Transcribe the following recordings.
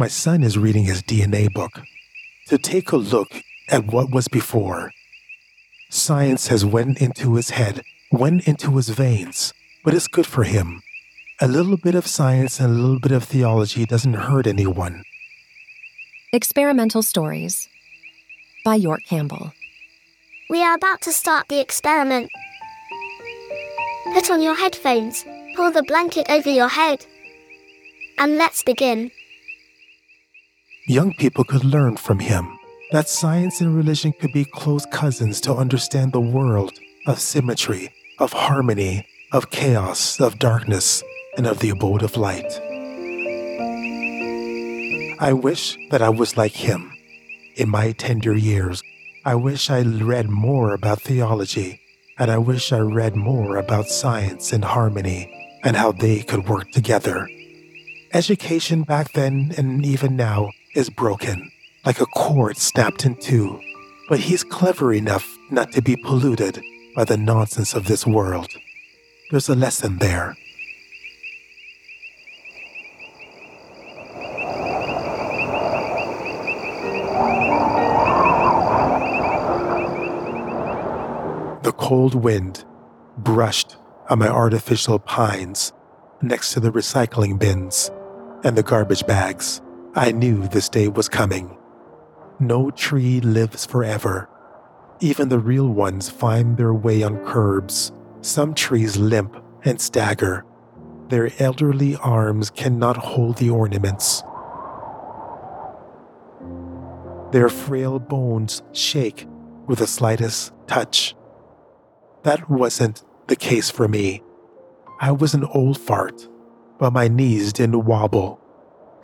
My son is reading his DNA book to take a look at what was before. Science has went into his head, went into his veins, but it's good for him. A little bit of science and a little bit of theology doesn't hurt anyone. Experimental Stories by York Campbell. We are about to start the experiment. Put on your headphones, pull the blanket over your head, and let's begin. Young people could learn from him that science and religion could be close cousins to understand the world of symmetry, of harmony, of chaos, of darkness, and of the abode of light. I wish that I was like him. In my tender years, I wish I read more about theology, and I wish I read more about science and harmony and how they could work together. Education back then and even now is broken like a cord snapped in two, but he's clever enough not to be polluted by the nonsense of this world. There's a lesson there. The cold wind brushed on my artificial pines next to the recycling bins and the garbage bags. I knew this day was coming. No tree lives forever. Even the real ones find their way on curbs. Some trees limp and stagger. Their elderly arms cannot hold the ornaments. Their frail bones shake with the slightest touch. That wasn't the case for me. I was an old fart, but my knees didn't wobble.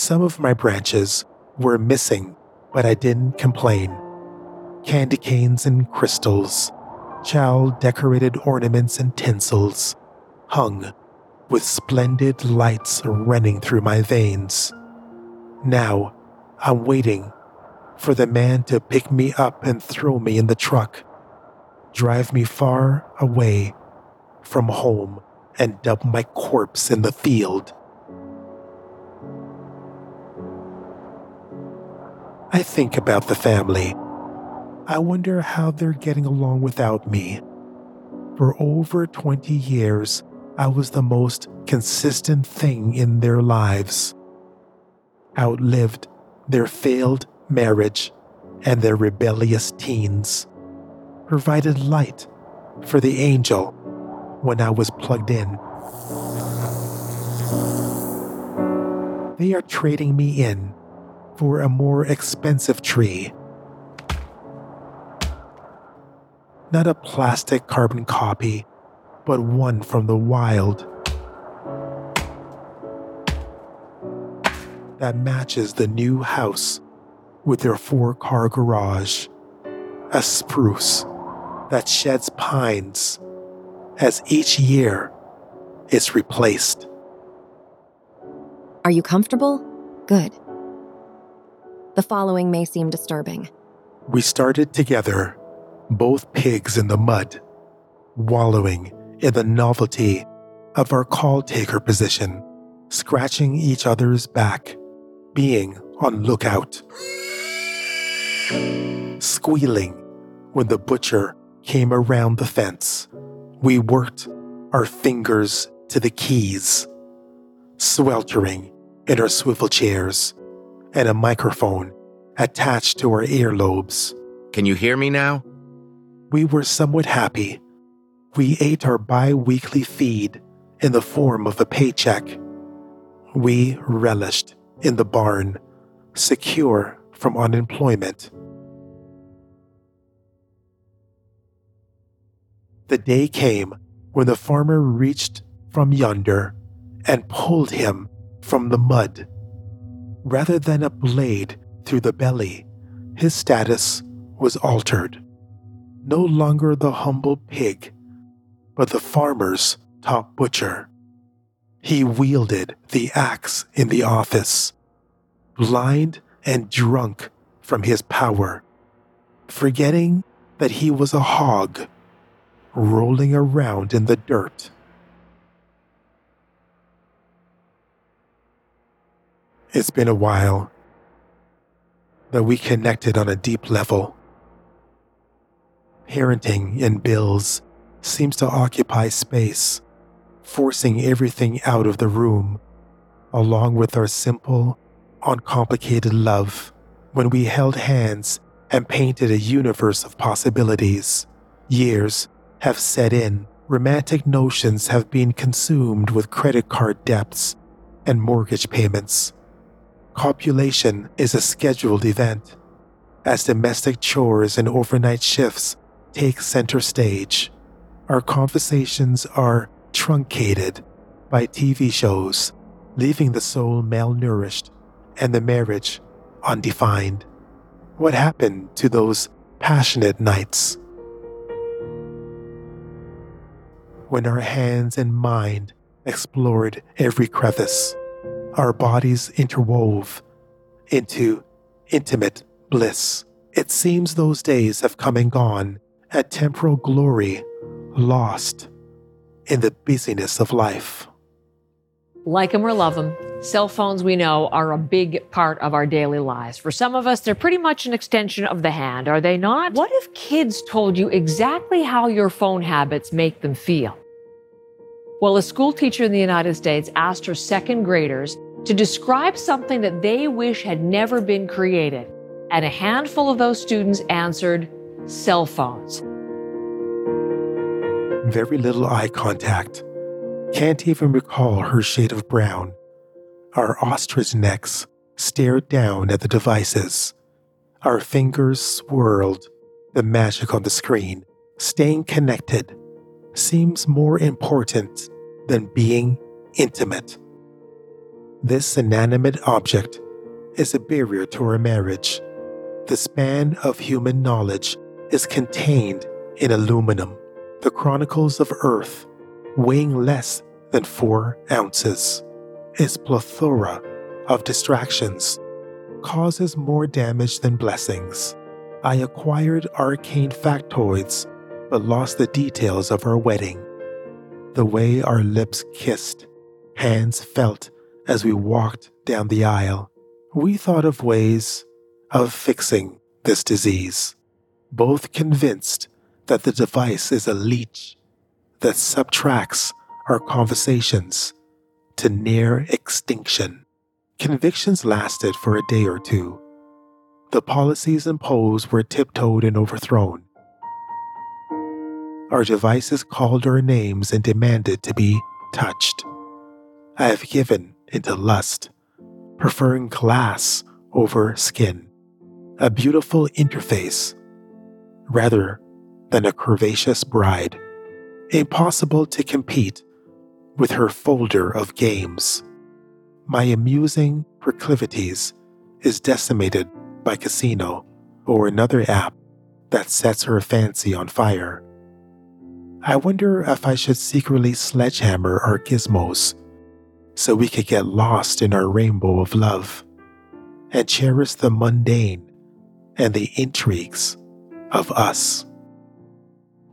Some of my branches were missing but I didn't complain. Candy canes and crystals, chow decorated ornaments and tinsels, hung with splendid lights running through my veins. Now, I'm waiting for the man to pick me up and throw me in the truck, drive me far away from home, and dump my corpse in the field. I think about the family. I wonder how they're getting along without me. For over 20 years, I was the most consistent thing in their lives. Outlived their failed marriage and their rebellious teens. Provided light for the angel when I was plugged in. They are trading me in for a more expensive tree. Not a plastic carbon copy, but one from the wild. That matches the new house with their four car garage. A spruce that sheds pines as each year is replaced. Are you comfortable? Good. The following may seem disturbing. We started together, both pigs in the mud, wallowing in the novelty of our call taker position, scratching each other's back, being on lookout. Squealing when the butcher came around the fence, we worked our fingers to the keys, sweltering in our swivel chairs and a microphone attached to our earlobes. Can you hear me now? We were somewhat happy. We ate our bi weekly feed in the form of a paycheck. We relished in the barn, secure from unemployment. The day came when the farmer reached from yonder and pulled him from the mud rather than a blade through the belly, his status was altered. No longer the humble pig, but the farmer's top butcher. He wielded the axe in the office, blind and drunk from his power, forgetting that he was a hog rolling around in the dirt. It's been a while that we connected on a deep level. Parenting and bills seems to occupy space, forcing everything out of the room, along with our simple, uncomplicated love when we held hands and painted a universe of possibilities. Years have set in, romantic notions have been consumed with credit card debts and mortgage payments. Copulation is a scheduled event, as domestic chores and overnight shifts take center stage. Our conversations are truncated by TV shows, leaving the soul malnourished and the marriage undefined. What happened to those passionate nights? When our hands and mind explored every crevice, our bodies interwove into intimate bliss. It seems those days have come and gone, a temporal glory lost in the busyness of life. Like them or love them, cell phones we know are a big part of our daily lives. For some of us, they're pretty much an extension of the hand, are they not? What if kids told you exactly how your phone habits make them feel? Well, a school teacher in the United States asked her second graders to describe something that they wish had never been created. And a handful of those students answered cell phones. Very little eye contact can't even recall her shade of brown. Our ostrich necks stared down at the devices. Our fingers swirled the magic on the screen. Staying connected seems more important than being intimate. This inanimate object is a barrier to our marriage. The span of human knowledge is contained in aluminum. The Chronicles of Earth weighing less than four ounces. Its plethora of distractions causes more damage than blessings. I acquired arcane factoids but lost the details of our wedding. The way our lips kissed, hands felt as we walked down the aisle. We thought of ways of fixing this disease, both convinced that the device is a leech that subtracts our conversations to near extinction. Convictions lasted for a day or two. The policies imposed were tiptoed and overthrown. Our devices called our names and demanded to be touched. I have given into lust, preferring glass over skin, a beautiful interface rather than a curvaceous bride. Impossible to compete with her folder of games. My amusing proclivities is decimated by Casino or another app that sets her fancy on fire. I wonder if I should secretly sledgehammer our gizmos so we could get lost in our rainbow of love and cherish the mundane and the intrigues of us.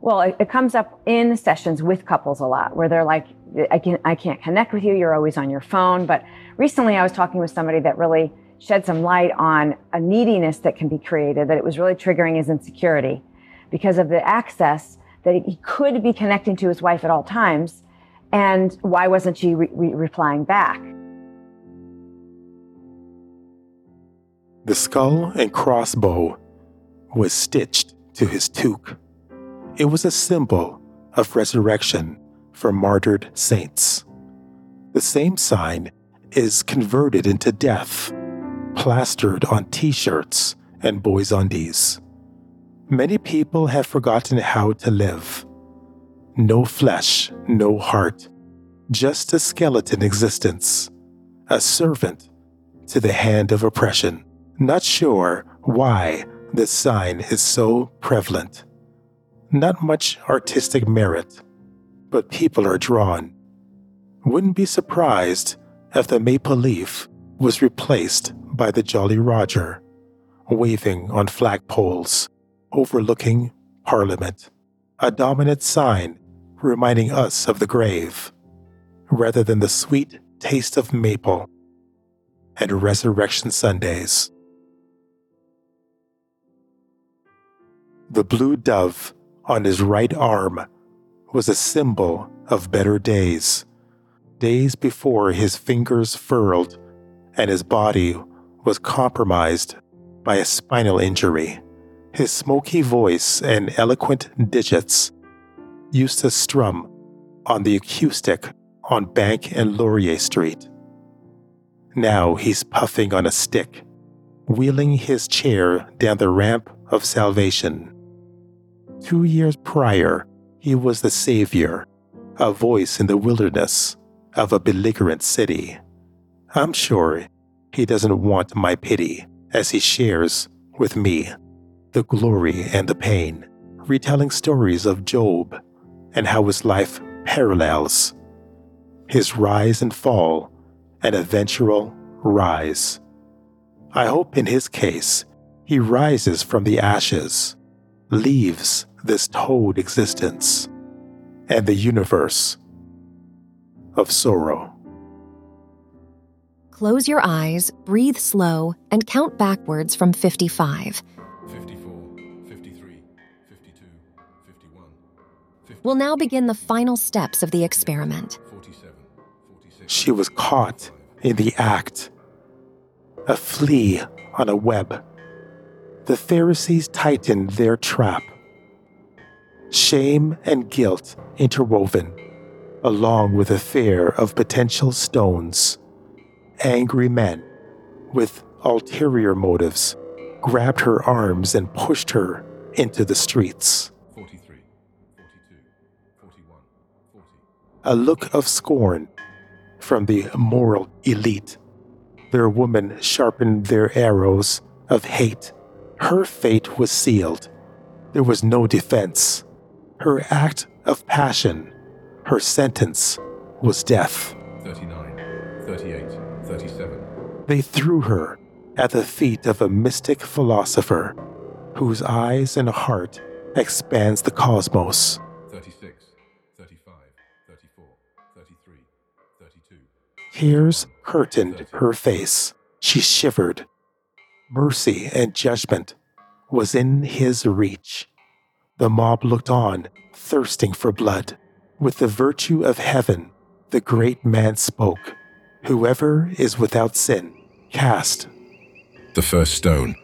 Well, it, it, comes up in sessions with couples a lot where they're like, I, can, I can't connect with you. You're always on your phone. But recently I was talking with somebody that really shed some light on a neediness that can be created, that it was really triggering his insecurity because of the access that he could be connecting to his wife at all times. And why wasn't she re- re- replying back? The skull and crossbow was stitched to his toque. It was a symbol of resurrection for martyred saints. The same sign is converted into death, plastered on t shirts and boys' undies. Many people have forgotten how to live. No flesh, no heart, just a skeleton existence, a servant to the hand of oppression. Not sure why this sign is so prevalent. Not much artistic merit, but people are drawn. Wouldn't be surprised if the maple leaf was replaced by the Jolly Roger, waving on flagpoles overlooking Parliament, a dominant sign reminding us of the grave, rather than the sweet taste of maple and Resurrection Sundays. The blue dove on his right arm was a symbol of better days. Days before his fingers furled and his body was compromised by a spinal injury. His smoky voice and eloquent digits used to strum on the acoustic on Bank and Laurier Street. Now he's puffing on a stick, wheeling his chair down the ramp of salvation. Two years prior, he was the savior, a voice in the wilderness of a belligerent city. I'm sure he doesn't want my pity as he shares with me the glory and the pain, retelling stories of Job and how his life parallels his rise and fall and eventual rise. I hope in his case, he rises from the ashes, leaves this toad existence and the universe of sorrow. Close your eyes, breathe slow, and count backwards from 55. 50, We'll now begin the final steps of the experiment. She was caught in the act, a flea on a web. The Pharisees tightened their trap. Shame and guilt interwoven, along with a fear of potential stones. Angry men, with ulterior motives, grabbed her arms and pushed her into the streets. A look of scorn from the moral elite. Their women sharpened their arrows of hate. Her fate was sealed. There was no defense. Her act of passion, her sentence was death. 39, 38, 37, They threw her at the feet of a mystic philosopher whose eyes and heart expands the cosmos. 36, Tears curtained her face. She shivered. Mercy and judgment was in his reach. The mob looked on, thirsting for blood. With the virtue of heaven, the great man spoke Whoever is without sin, cast. The first stone.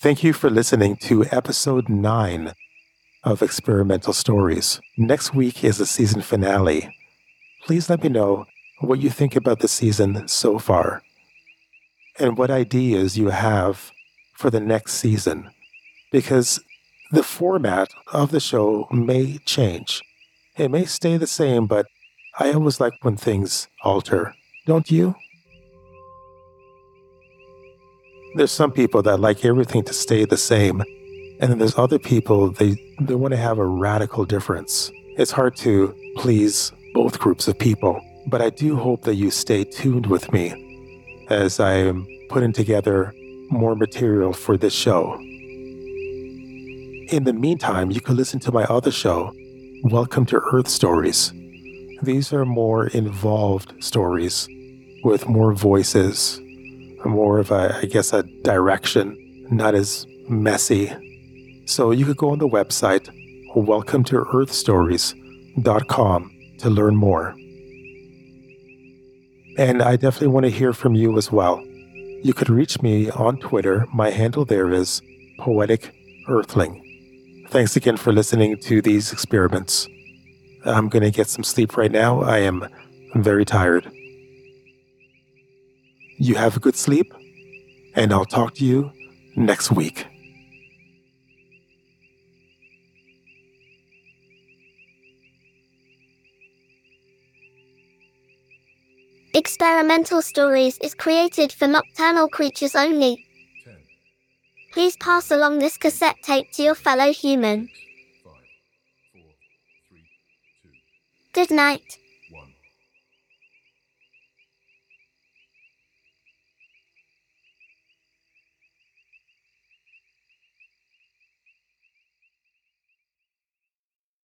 Thank you for listening to episode 9 of Experimental Stories. Next week is the season finale. Please let me know what you think about the season so far and what ideas you have for the next season because the format of the show may change. It may stay the same, but I always like when things alter. Don't you? There's some people that like everything to stay the same, and then there's other people they they want to have a radical difference. It's hard to please both groups of people, but I do hope that you stay tuned with me as I am putting together more material for this show. In the meantime, you can listen to my other show, Welcome to Earth Stories. These are more involved stories with more voices, more of a, I guess, a direction, not as messy. So you could go on the website, welcome to earthstories.com to learn more. And I definitely want to hear from you as well. You could reach me on Twitter. My handle there is Poetic Earthling. Thanks again for listening to these experiments. I'm going to get some sleep right now. I am very tired. You have a good sleep, and I'll talk to you next week. Experimental Stories is created for nocturnal creatures only. Please pass along this cassette tape to your fellow human. 5, 4, 3, 2, Good night.